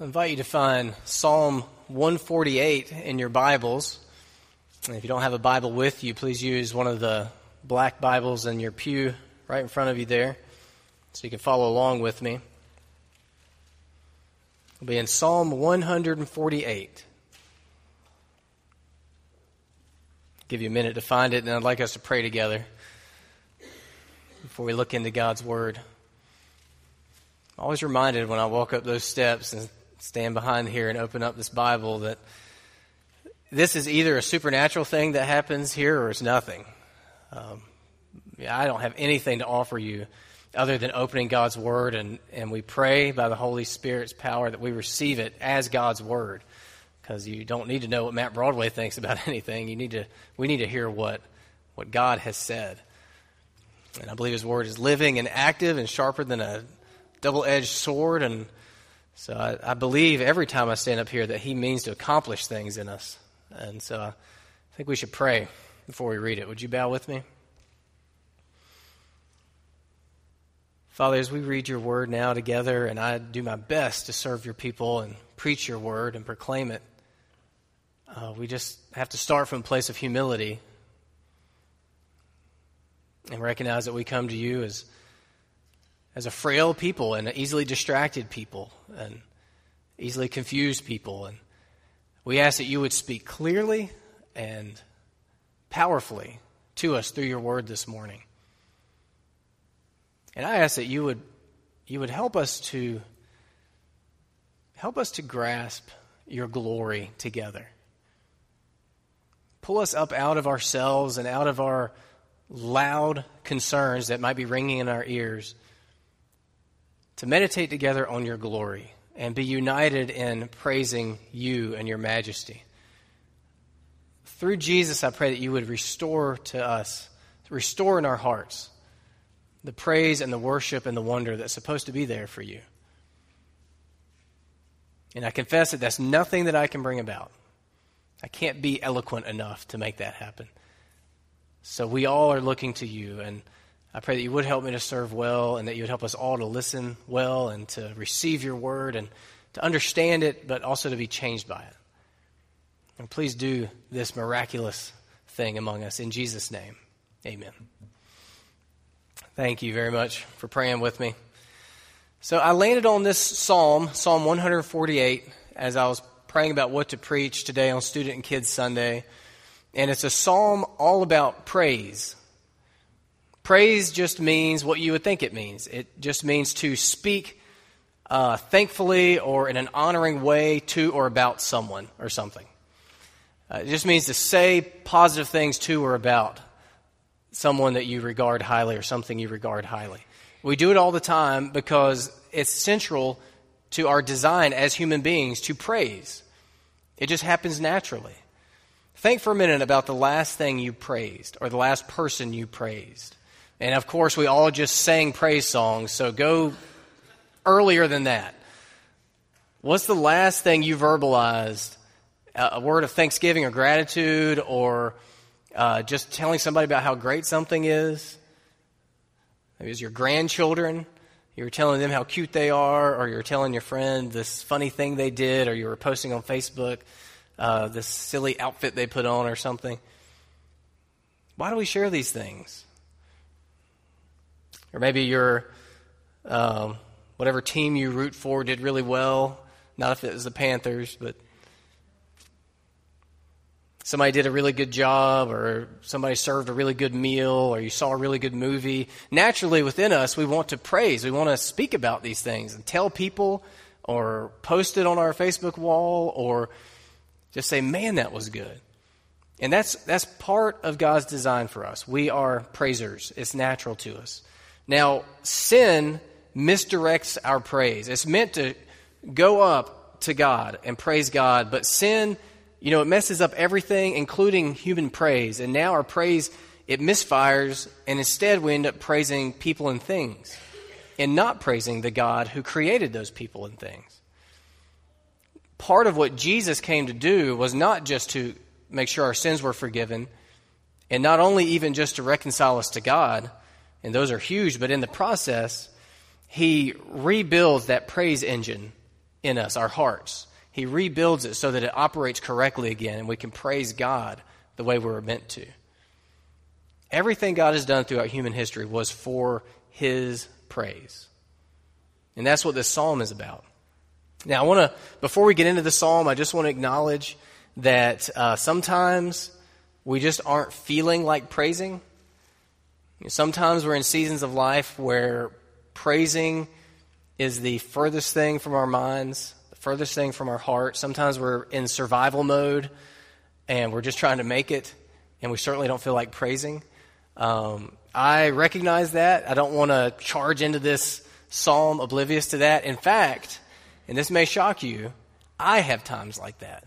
I invite you to find Psalm 148 in your Bibles. And if you don't have a Bible with you, please use one of the black Bibles in your pew right in front of you there so you can follow along with me. We'll be in Psalm 148. give you a minute to find it, and I'd like us to pray together before we look into God's Word. I'm always reminded when I walk up those steps and stand behind here and open up this Bible that this is either a supernatural thing that happens here or it's nothing. Um, I don't have anything to offer you other than opening God's Word, and, and we pray by the Holy Spirit's power that we receive it as God's Word. Because you don't need to know what Matt Broadway thinks about anything. You need to, we need to hear what, what God has said. And I believe His Word is living and active and sharper than a double edged sword. And so I, I, believe every time I stand up here that He means to accomplish things in us. And so I think we should pray before we read it. Would you bow with me? Father, as we read your word now together, and I do my best to serve your people and preach your word and proclaim it, uh, we just have to start from a place of humility and recognize that we come to you as as a frail people and easily distracted people and easily confused people. And we ask that you would speak clearly and powerfully to us through your word this morning. And I ask that you would you would help us to help us to grasp your glory together. Pull us up out of ourselves and out of our loud concerns that might be ringing in our ears to meditate together on your glory and be united in praising you and your majesty. Through Jesus, I pray that you would restore to us, restore in our hearts, the praise and the worship and the wonder that's supposed to be there for you. And I confess that that's nothing that I can bring about. I can't be eloquent enough to make that happen. So we all are looking to you and I pray that you would help me to serve well and that you would help us all to listen well and to receive your word and to understand it, but also to be changed by it. And please do this miraculous thing among us. In Jesus' name, amen. Thank you very much for praying with me. So I landed on this psalm, Psalm 148, as I was praying about what to preach today on Student and Kids Sunday. And it's a psalm all about praise. Praise just means what you would think it means. It just means to speak uh, thankfully or in an honoring way to or about someone or something. Uh, it just means to say positive things to or about someone that you regard highly or something you regard highly. We do it all the time because it's central to our design as human beings to praise. It just happens naturally. Think for a minute about the last thing you praised or the last person you praised. And of course, we all just sang praise songs, so go earlier than that. What's the last thing you verbalized? A word of thanksgiving or gratitude, or uh, just telling somebody about how great something is? Maybe it was your grandchildren. You were telling them how cute they are, or you were telling your friend this funny thing they did, or you were posting on Facebook uh, this silly outfit they put on, or something. Why do we share these things? Or maybe your um, whatever team you root for did really well. Not if it was the Panthers, but somebody did a really good job, or somebody served a really good meal, or you saw a really good movie. Naturally, within us, we want to praise. We want to speak about these things and tell people, or post it on our Facebook wall, or just say, man, that was good. And that's, that's part of God's design for us. We are praisers, it's natural to us. Now, sin misdirects our praise. It's meant to go up to God and praise God, but sin, you know, it messes up everything, including human praise. And now our praise, it misfires, and instead we end up praising people and things and not praising the God who created those people and things. Part of what Jesus came to do was not just to make sure our sins were forgiven, and not only even just to reconcile us to God, and those are huge, but in the process, he rebuilds that praise engine in us, our hearts. He rebuilds it so that it operates correctly again and we can praise God the way we were meant to. Everything God has done throughout human history was for His praise. And that's what this psalm is about. Now, I want to, before we get into the psalm, I just want to acknowledge that uh, sometimes we just aren't feeling like praising. Sometimes we're in seasons of life where praising is the furthest thing from our minds, the furthest thing from our heart. Sometimes we're in survival mode and we're just trying to make it, and we certainly don't feel like praising. Um, I recognize that. I don't want to charge into this psalm oblivious to that. In fact, and this may shock you, I have times like that.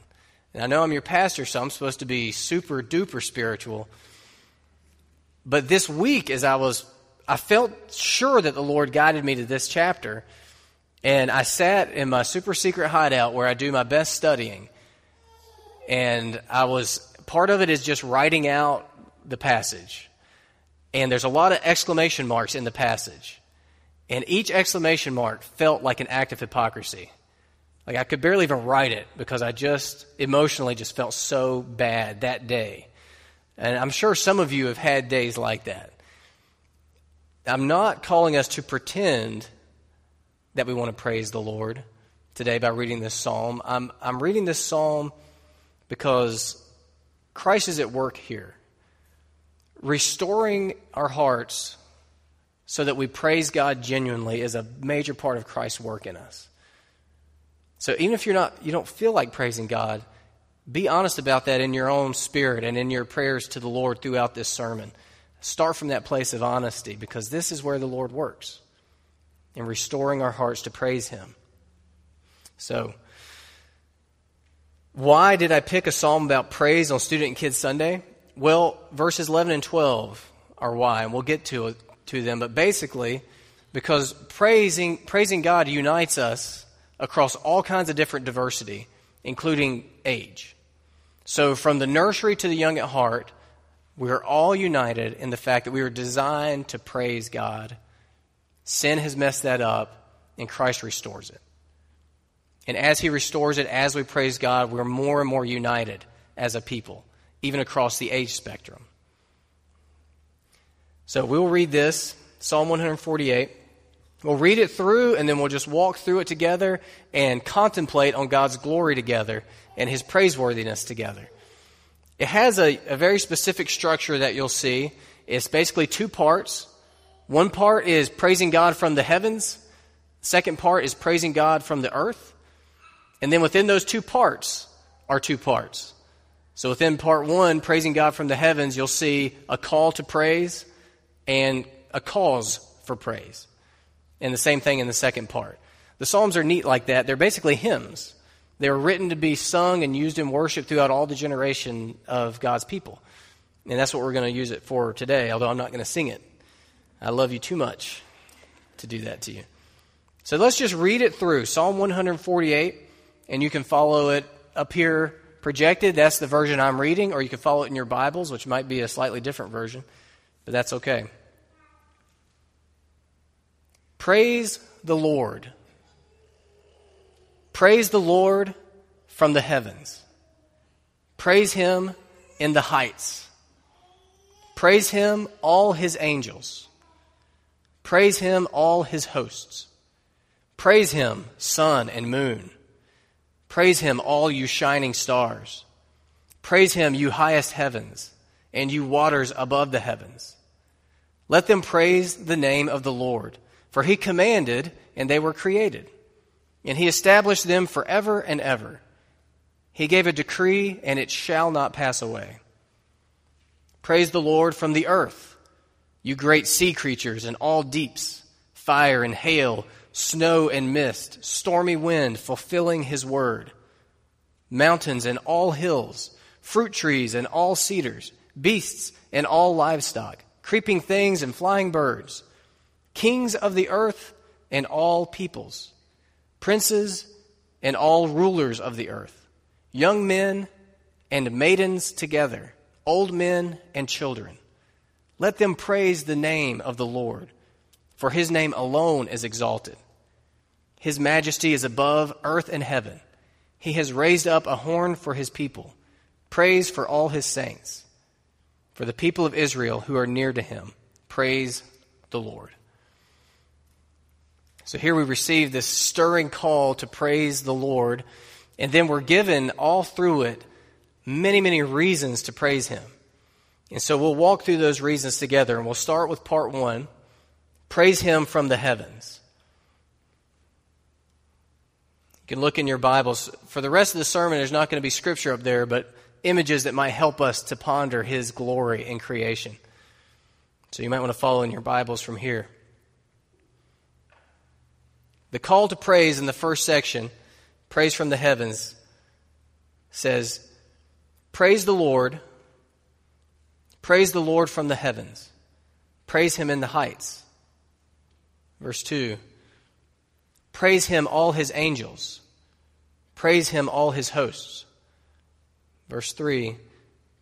And I know I'm your pastor, so I'm supposed to be super duper spiritual. But this week, as I was, I felt sure that the Lord guided me to this chapter. And I sat in my super secret hideout where I do my best studying. And I was, part of it is just writing out the passage. And there's a lot of exclamation marks in the passage. And each exclamation mark felt like an act of hypocrisy. Like I could barely even write it because I just emotionally just felt so bad that day. And I'm sure some of you have had days like that. I'm not calling us to pretend that we want to praise the Lord today by reading this psalm. I'm, I'm reading this psalm because Christ is at work here, restoring our hearts so that we praise God genuinely is a major part of Christ's work in us. So even if you're not you don't feel like praising God, be honest about that in your own spirit and in your prayers to the Lord throughout this sermon. Start from that place of honesty because this is where the Lord works in restoring our hearts to praise Him. So, why did I pick a psalm about praise on Student and Kids Sunday? Well, verses 11 and 12 are why, and we'll get to, to them. But basically, because praising, praising God unites us across all kinds of different diversity, including age. So, from the nursery to the young at heart, we are all united in the fact that we were designed to praise God. Sin has messed that up, and Christ restores it. And as He restores it, as we praise God, we're more and more united as a people, even across the age spectrum. So we'll read this Psalm 148. We'll read it through, and then we'll just walk through it together and contemplate on God's glory together and His praiseworthiness together. It has a, a very specific structure that you'll see. It's basically two parts. One part is praising God from the heavens, second part is praising God from the earth. And then within those two parts are two parts. So within part one, praising God from the heavens, you'll see a call to praise and a cause for praise. And the same thing in the second part. The Psalms are neat like that. They're basically hymns. They were written to be sung and used in worship throughout all the generation of God's people. And that's what we're going to use it for today, although I'm not going to sing it. I love you too much to do that to you. So let's just read it through Psalm 148, and you can follow it up here projected. That's the version I'm reading, or you can follow it in your Bibles, which might be a slightly different version, but that's okay. Praise the Lord. Praise the Lord from the heavens. Praise him in the heights. Praise him, all his angels. Praise him, all his hosts. Praise him, sun and moon. Praise him, all you shining stars. Praise him, you highest heavens, and you waters above the heavens. Let them praise the name of the Lord, for he commanded, and they were created and he established them forever and ever. He gave a decree, and it shall not pass away. Praise the Lord from the earth, you great sea creatures and all deeps, fire and hail, snow and mist, stormy wind, fulfilling his word, mountains and all hills, fruit trees and all cedars, beasts and all livestock, creeping things and flying birds, kings of the earth and all peoples princes and all rulers of the earth, young men and maidens together, old men and children. Let them praise the name of the Lord, for his name alone is exalted. His majesty is above earth and heaven. He has raised up a horn for his people, praise for all his saints, for the people of Israel who are near to him. Praise the Lord. So here we receive this stirring call to praise the Lord, and then we're given all through it many, many reasons to praise him. And so we'll walk through those reasons together, and we'll start with part one praise him from the heavens. You can look in your Bibles. For the rest of the sermon, there's not going to be scripture up there, but images that might help us to ponder His glory in creation. So you might want to follow in your Bibles from here. The call to praise in the first section, praise from the heavens, says, Praise the Lord, praise the Lord from the heavens, praise Him in the heights. Verse 2 Praise Him, all His angels. Praise him, all his hosts. Verse 3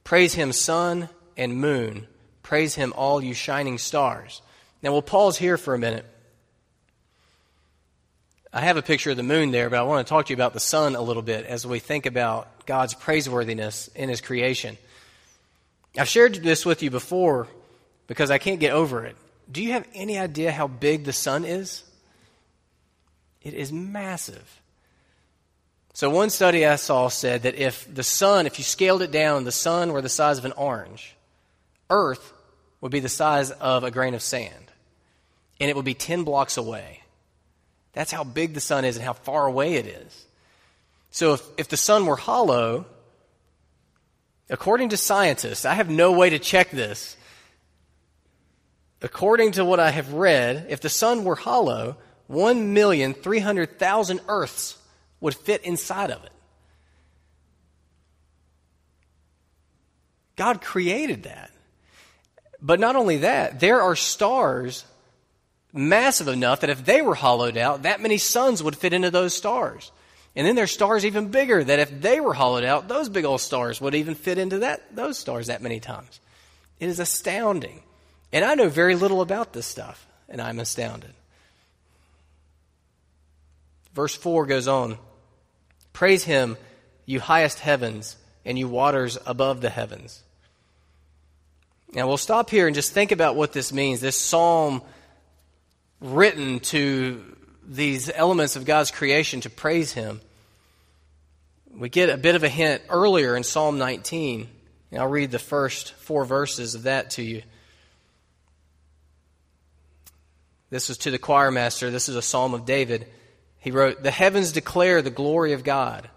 Praise him, sun and moon. Praise him, all you shining stars. Now we'll pause here for a minute. I have a picture of the moon there, but I want to talk to you about the sun a little bit as we think about God's praiseworthiness in his creation. I've shared this with you before because I can't get over it. Do you have any idea how big the sun is? It is massive. So, one study I saw said that if the sun, if you scaled it down, the sun were the size of an orange, Earth would be the size of a grain of sand. And it would be 10 blocks away. That's how big the sun is and how far away it is. So, if, if the sun were hollow, according to scientists, I have no way to check this. According to what I have read, if the sun were hollow, 1,300,000 Earths would fit inside of it. God created that. But not only that, there are stars massive enough that if they were hollowed out, that many suns would fit into those stars. And then there's stars even bigger that if they were hollowed out, those big old stars would even fit into that those stars that many times. It is astounding. And I know very little about this stuff, and I'm astounded. Verse 4 goes on Praise him, you highest heavens, and you waters above the heavens. Now we'll stop here and just think about what this means. This psalm written to these elements of God's creation to praise him. We get a bit of a hint earlier in Psalm 19. And I'll read the first four verses of that to you. This is to the choir master. This is a psalm of David. He wrote, The heavens declare the glory of God,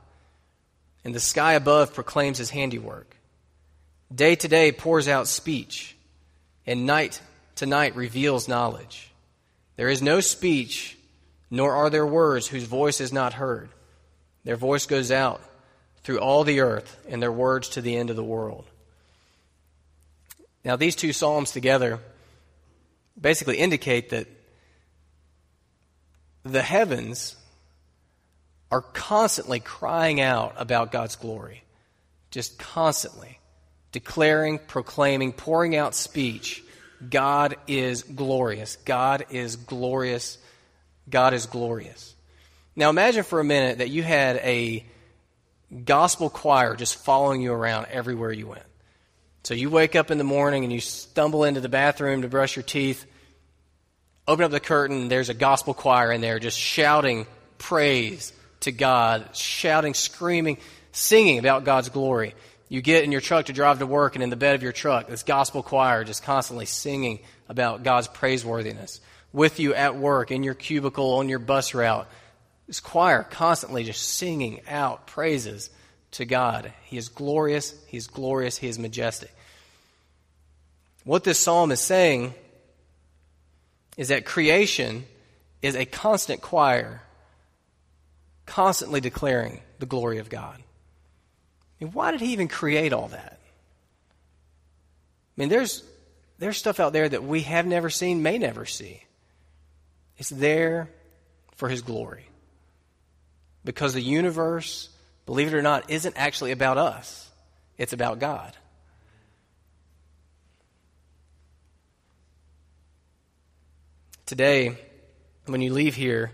and the sky above proclaims his handiwork. Day to day pours out speech, and night to night reveals knowledge. There is no speech, nor are there words whose voice is not heard. Their voice goes out through all the earth, and their words to the end of the world. Now, these two Psalms together basically indicate that the heavens are constantly crying out about God's glory. Just constantly declaring, proclaiming, pouring out speech. God is glorious. God is glorious. God is glorious. Now imagine for a minute that you had a gospel choir just following you around everywhere you went. So you wake up in the morning and you stumble into the bathroom to brush your teeth open up the curtain, there's a gospel choir in there just shouting praise to God, shouting, screaming, singing about God's glory. You get in your truck to drive to work, and in the bed of your truck, this gospel choir just constantly singing about God's praiseworthiness. With you at work, in your cubicle, on your bus route, this choir constantly just singing out praises to God. He is glorious, He is glorious, He is majestic. What this psalm is saying is that creation is a constant choir, constantly declaring the glory of God. Mean, why did he even create all that? I mean, there's, there's stuff out there that we have never seen, may never see. It's there for his glory. Because the universe, believe it or not, isn't actually about us, it's about God. Today, when you leave here,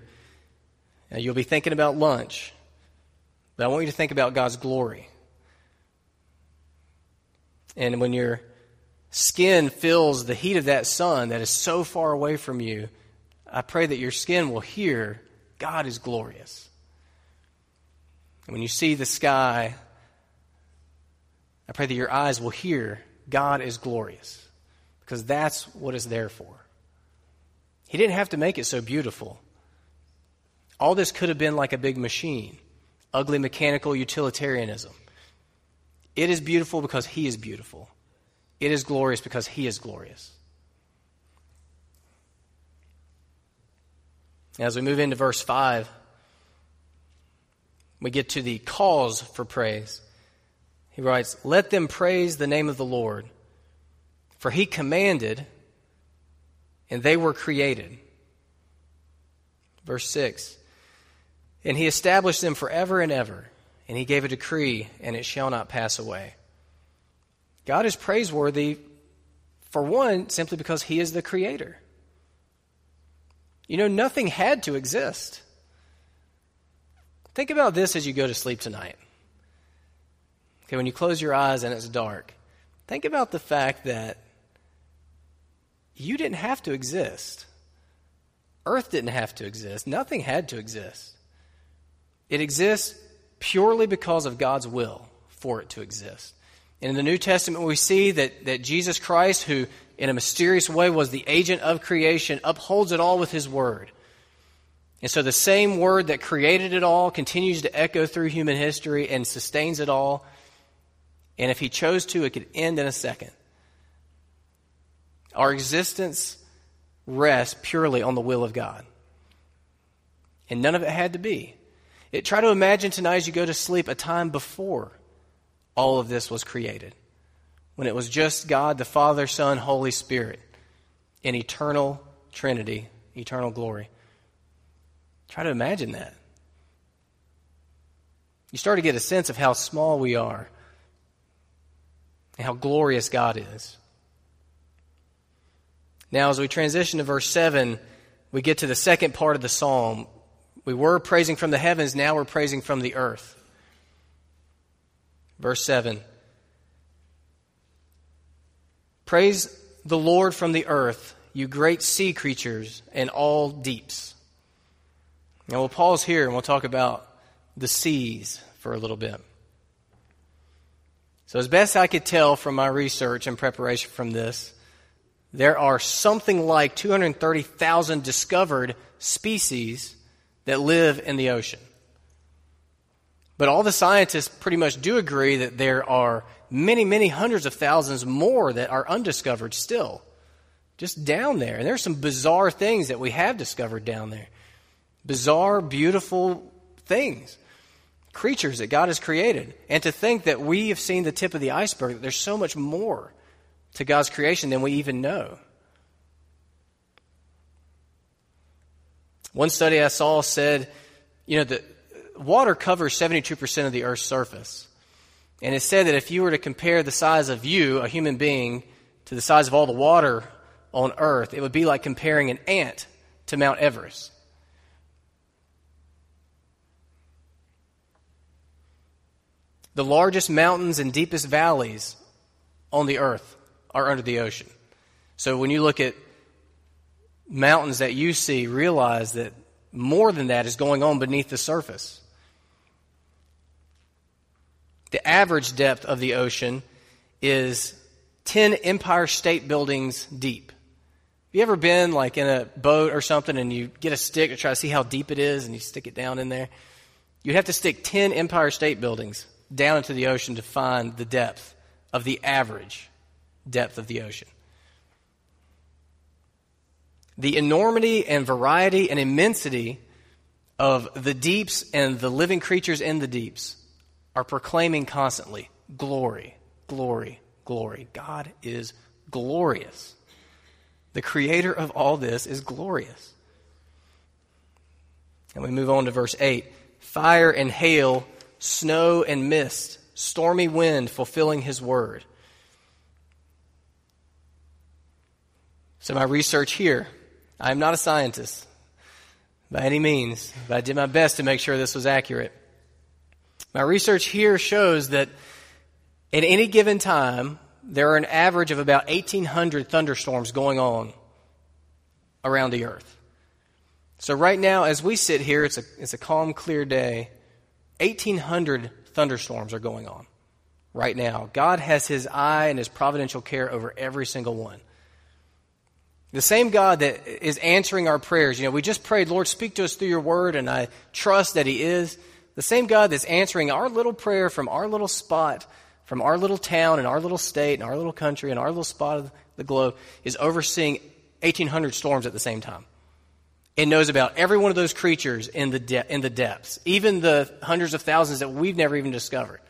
uh, you'll be thinking about lunch, but I want you to think about God's glory. And when your skin feels the heat of that sun that is so far away from you, I pray that your skin will hear God is glorious. And when you see the sky, I pray that your eyes will hear God is glorious because that's what it's there for. He didn't have to make it so beautiful. All this could have been like a big machine, ugly mechanical utilitarianism. It is beautiful because He is beautiful. It is glorious because He is glorious. As we move into verse 5, we get to the cause for praise. He writes, Let them praise the name of the Lord, for he commanded, and they were created. Verse 6 And he established them forever and ever, and he gave a decree, and it shall not pass away. God is praiseworthy, for one, simply because he is the creator. You know, nothing had to exist. Think about this as you go to sleep tonight. Okay, when you close your eyes and it's dark, think about the fact that you didn't have to exist. Earth didn't have to exist. Nothing had to exist. It exists purely because of God's will for it to exist. And in the New Testament, we see that, that Jesus Christ, who in a mysterious way was the agent of creation, upholds it all with his word. And so the same word that created it all continues to echo through human history and sustains it all. And if he chose to, it could end in a second. Our existence rests purely on the will of God. And none of it had to be. It, try to imagine tonight as you go to sleep a time before all of this was created when it was just God, the Father, Son, Holy Spirit in eternal Trinity, eternal glory. Try to imagine that. You start to get a sense of how small we are and how glorious God is. Now, as we transition to verse 7, we get to the second part of the psalm. We were praising from the heavens, now we're praising from the earth. Verse 7 Praise the Lord from the earth, you great sea creatures and all deeps. Now we'll pause here and we'll talk about the seas for a little bit. So, as best I could tell from my research and preparation from this, there are something like 230,000 discovered species that live in the ocean. But all the scientists pretty much do agree that there are many, many hundreds of thousands more that are undiscovered still, just down there. And there's some bizarre things that we have discovered down there. Bizarre, beautiful things, creatures that God has created. And to think that we have seen the tip of the iceberg, that there's so much more to God's creation than we even know. One study I saw said, you know, that water covers 72% of the Earth's surface. And it said that if you were to compare the size of you, a human being, to the size of all the water on earth, it would be like comparing an ant to Mount Everest. The largest mountains and deepest valleys on the earth are under the ocean. So when you look at mountains that you see, realize that more than that is going on beneath the surface. The average depth of the ocean is 10 Empire State Buildings deep. Have you ever been like in a boat or something and you get a stick to try to see how deep it is and you stick it down in there? You'd have to stick 10 Empire State Buildings down into the ocean to find the depth of the average depth of the ocean. The enormity and variety and immensity of the deeps and the living creatures in the deeps are proclaiming constantly glory, glory, glory. God is glorious. The creator of all this is glorious. And we move on to verse 8 fire and hail, snow and mist, stormy wind fulfilling his word. So, my research here I am not a scientist. by any means, but I did my best to make sure this was accurate. My research here shows that at any given time, there are an average of about 1,800 thunderstorms going on around the earth. So, right now, as we sit here, it's a, it's a calm, clear day. 1,800 thunderstorms are going on right now. God has his eye and his providential care over every single one. The same God that is answering our prayers. You know, we just prayed, Lord, speak to us through your word, and I trust that he is. The same God that's answering our little prayer from our little spot, from our little town and our little state and our little country and our little spot of the globe is overseeing 1,800 storms at the same time. It knows about every one of those creatures in the, de- in the depths, even the hundreds of thousands that we've never even discovered.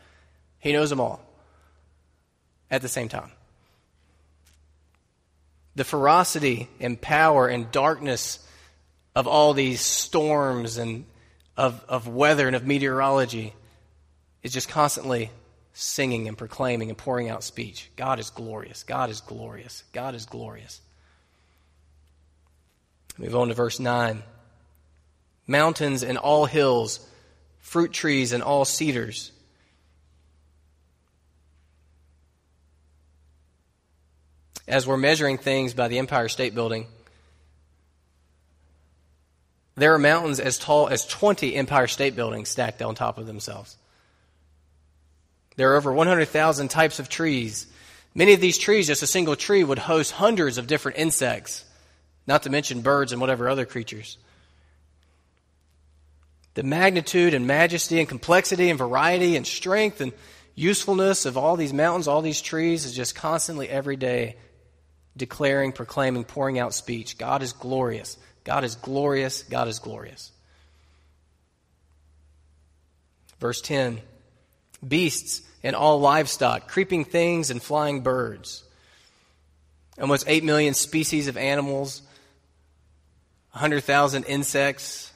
He knows them all at the same time. The ferocity and power and darkness of all these storms and of, of weather and of meteorology is just constantly singing and proclaiming and pouring out speech. God is glorious. God is glorious. God is glorious. Move on to verse 9. Mountains and all hills, fruit trees and all cedars. As we're measuring things by the Empire State Building, there are mountains as tall as 20 Empire State Buildings stacked on top of themselves. There are over 100,000 types of trees. Many of these trees, just a single tree, would host hundreds of different insects not to mention birds and whatever other creatures. The magnitude and majesty and complexity and variety and strength and usefulness of all these mountains, all these trees is just constantly every day declaring, proclaiming, pouring out speech. God is glorious. God is glorious. God is glorious. Verse 10 Beasts and all livestock, creeping things and flying birds. Almost 8 million species of animals, 100,000 insects.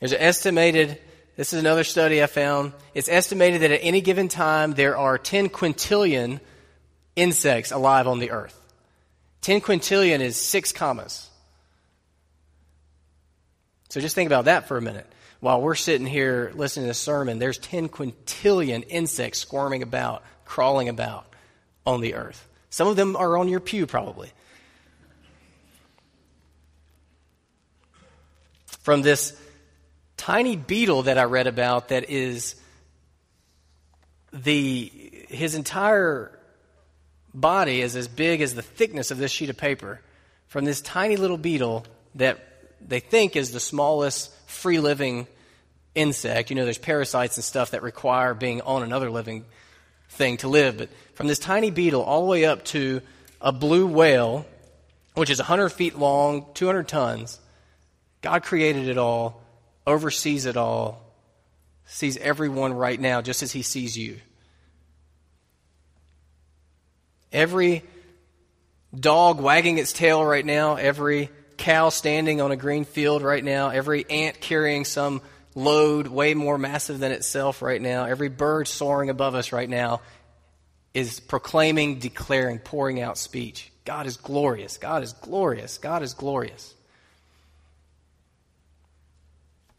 There's an estimated, this is another study I found, it's estimated that at any given time there are 10 quintillion insects alive on the earth. 10 quintillion is six commas. So just think about that for a minute. While we're sitting here listening to a sermon, there's 10 quintillion insects squirming about, crawling about on the earth. Some of them are on your pew, probably. from this tiny beetle that I read about that is the his entire body is as big as the thickness of this sheet of paper from this tiny little beetle that they think is the smallest free living insect. You know, there's parasites and stuff that require being on another living thing to live, but from this tiny beetle all the way up to a blue whale, which is 100 feet long, 200 tons, God created it all, oversees it all, sees everyone right now just as He sees you. Every dog wagging its tail right now, every cow standing on a green field right now, every ant carrying some load way more massive than itself right now, every bird soaring above us right now is proclaiming, declaring, pouring out speech. God is glorious. God is glorious. God is glorious.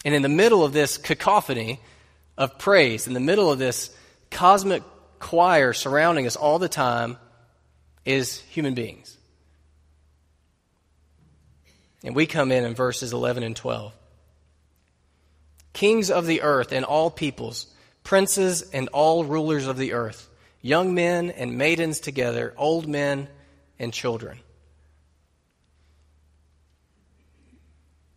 And in the middle of this cacophony of praise, in the middle of this cosmic choir surrounding us all the time, is human beings. And we come in in verses 11 and 12. Kings of the earth and all peoples, princes and all rulers of the earth, young men and maidens together, old men and children.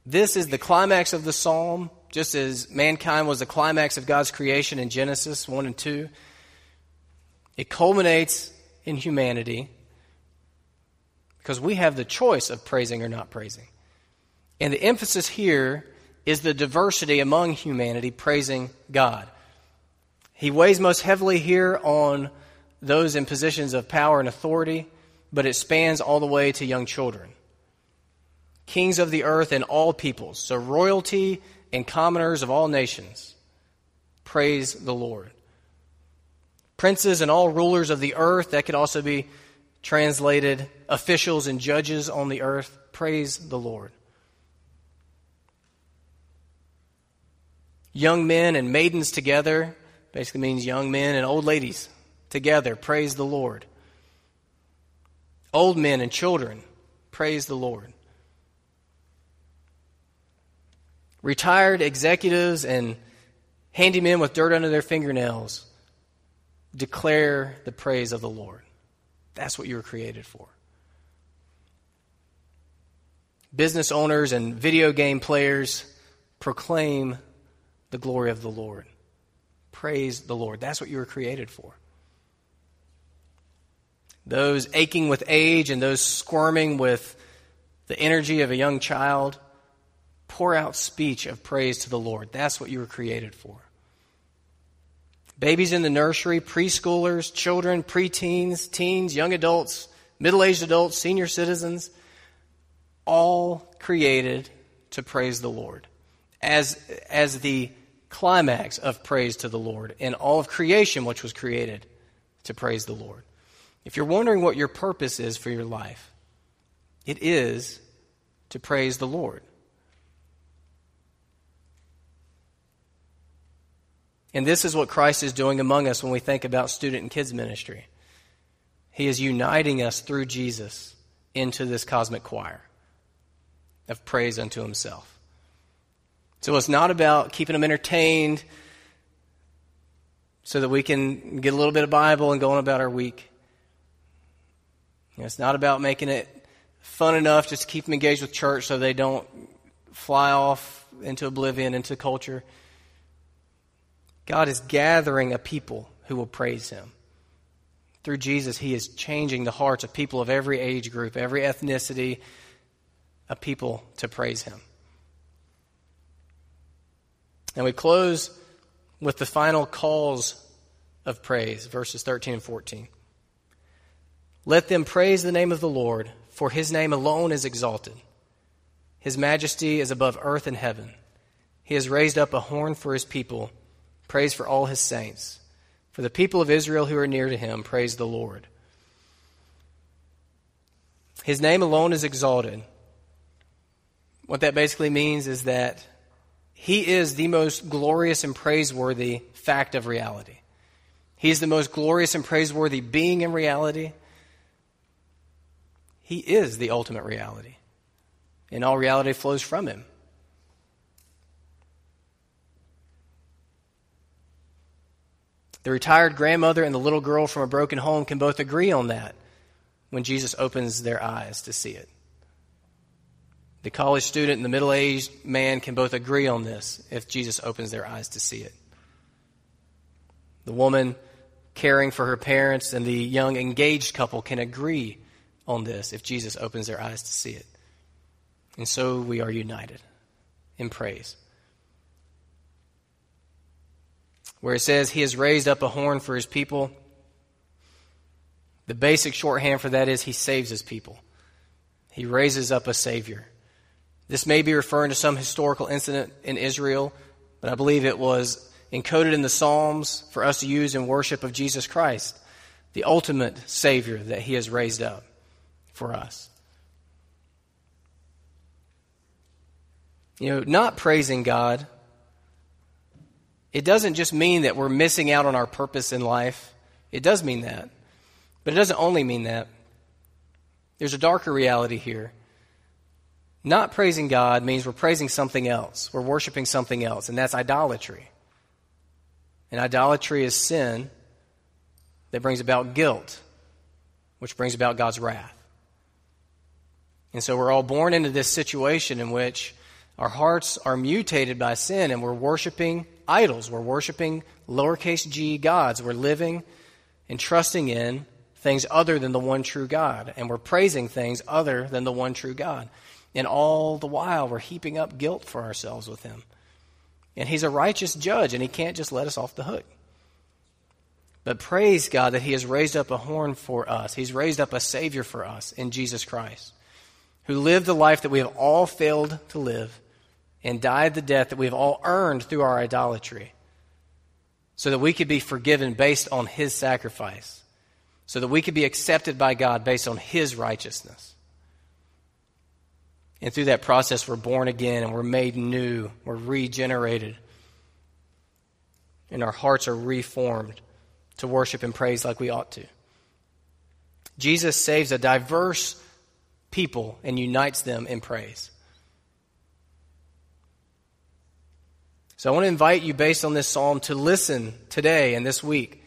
This is the climax of the psalm, just as mankind was the climax of God's creation in Genesis 1 and 2. It culminates in humanity because we have the choice of praising or not praising. And the emphasis here is the diversity among humanity praising God. He weighs most heavily here on those in positions of power and authority, but it spans all the way to young children kings of the earth and all peoples, so royalty and commoners of all nations. Praise the Lord. Princes and all rulers of the earth, that could also be translated officials and judges on the earth. Praise the Lord. Young men and maidens together basically means young men and old ladies together. Praise the Lord. Old men and children. Praise the Lord. Retired executives and handy men with dirt under their fingernails declare the praise of the Lord. That's what you were created for. Business owners and video game players proclaim the glory of the Lord. Praise the Lord. That's what you were created for. Those aching with age and those squirming with the energy of a young child, pour out speech of praise to the Lord. That's what you were created for. Babies in the nursery, preschoolers, children, preteens, teens, young adults, middle aged adults, senior citizens, all created to praise the Lord as, as the climax of praise to the Lord in all of creation, which was created to praise the Lord. If you're wondering what your purpose is for your life, it is to praise the Lord. And this is what Christ is doing among us when we think about student and kids ministry. He is uniting us through Jesus into this cosmic choir of praise unto himself. So it's not about keeping them entertained so that we can get a little bit of Bible and go on about our week. it's not about making it fun enough just to keep them engaged with church so they don't fly off into oblivion, into culture. God is gathering a people who will praise him. Through Jesus, he is changing the hearts of people of every age group, every ethnicity, a people to praise him. And we close with the final calls of praise, verses 13 and 14. Let them praise the name of the Lord, for his name alone is exalted. His majesty is above earth and heaven. He has raised up a horn for his people. Praise for all his saints. For the people of Israel who are near to him, praise the Lord. His name alone is exalted. What that basically means is that he is the most glorious and praiseworthy fact of reality. He is the most glorious and praiseworthy being in reality. He is the ultimate reality. And all reality flows from him. The retired grandmother and the little girl from a broken home can both agree on that when Jesus opens their eyes to see it. The college student and the middle aged man can both agree on this if Jesus opens their eyes to see it. The woman caring for her parents and the young engaged couple can agree on this if Jesus opens their eyes to see it. And so we are united in praise. Where it says, He has raised up a horn for His people, the basic shorthand for that is He saves His people. He raises up a Savior. This may be referring to some historical incident in Israel, but I believe it was encoded in the Psalms for us to use in worship of Jesus Christ, the ultimate Savior that He has raised up for us. You know, not praising God, it doesn't just mean that we're missing out on our purpose in life. It does mean that. But it doesn't only mean that. There's a darker reality here. Not praising God means we're praising something else. We're worshiping something else, and that's idolatry. And idolatry is sin that brings about guilt, which brings about God's wrath. And so we're all born into this situation in which our hearts are mutated by sin and we're worshiping idols. We're worshiping lowercase g gods. We're living and trusting in things other than the one true God. And we're praising things other than the one true God. And all the while, we're heaping up guilt for ourselves with Him. And He's a righteous judge, and He can't just let us off the hook. But praise God that He has raised up a horn for us. He's raised up a Savior for us in Jesus Christ, who lived the life that we have all failed to live and died the death that we have all earned through our idolatry, so that we could be forgiven based on His sacrifice, so that we could be accepted by God based on His righteousness. And through that process, we're born again and we're made new. We're regenerated. and our hearts are reformed to worship and praise like we ought to. Jesus saves a diverse people and unites them in praise. So I want to invite you, based on this psalm, to listen today and this week.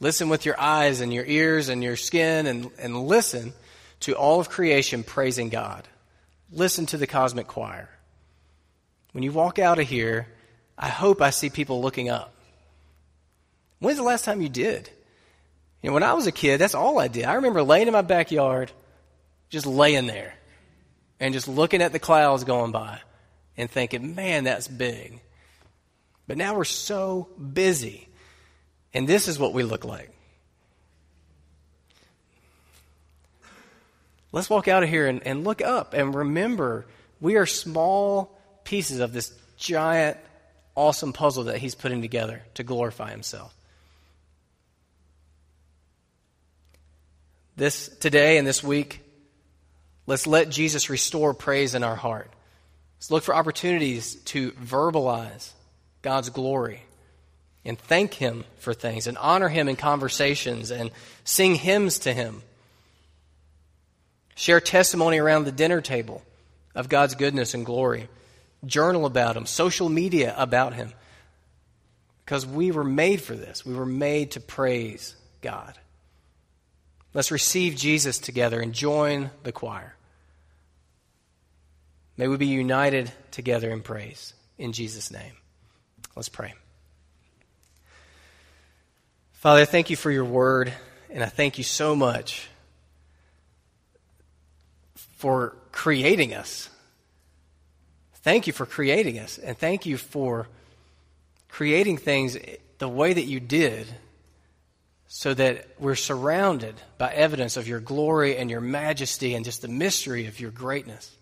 Listen with your eyes and your ears and your skin and, and listen to all of creation praising God. Listen to the cosmic choir. When you walk out of here, I hope I see people looking up. When's the last time you did? You know, when I was a kid, that's all I did. I remember laying in my backyard, just laying there, and just looking at the clouds going by and thinking, man, that's big. But now we're so busy. And this is what we look like. Let's walk out of here and, and look up and remember we are small pieces of this giant, awesome puzzle that He's putting together to glorify Himself. This today and this week, let's let Jesus restore praise in our heart. Let's look for opportunities to verbalize God's glory and thank Him for things and honor Him in conversations and sing hymns to Him. Share testimony around the dinner table of God's goodness and glory. Journal about Him, social media about Him. Because we were made for this. We were made to praise God. Let's receive Jesus together and join the choir. May we be united together in praise. In Jesus' name. Let's pray. Father, I thank you for your word, and I thank you so much for creating us. Thank you for creating us, and thank you for creating things the way that you did so that we're surrounded by evidence of your glory and your majesty and just the mystery of your greatness.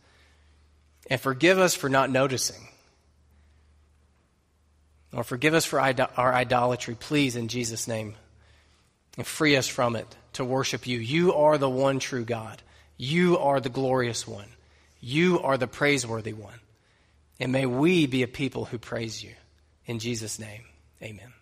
And forgive us for not noticing. Or forgive us for our idolatry, please, in Jesus' name. And free us from it to worship you. You are the one true God. You are the glorious one. You are the praiseworthy one. And may we be a people who praise you. In Jesus' name, amen.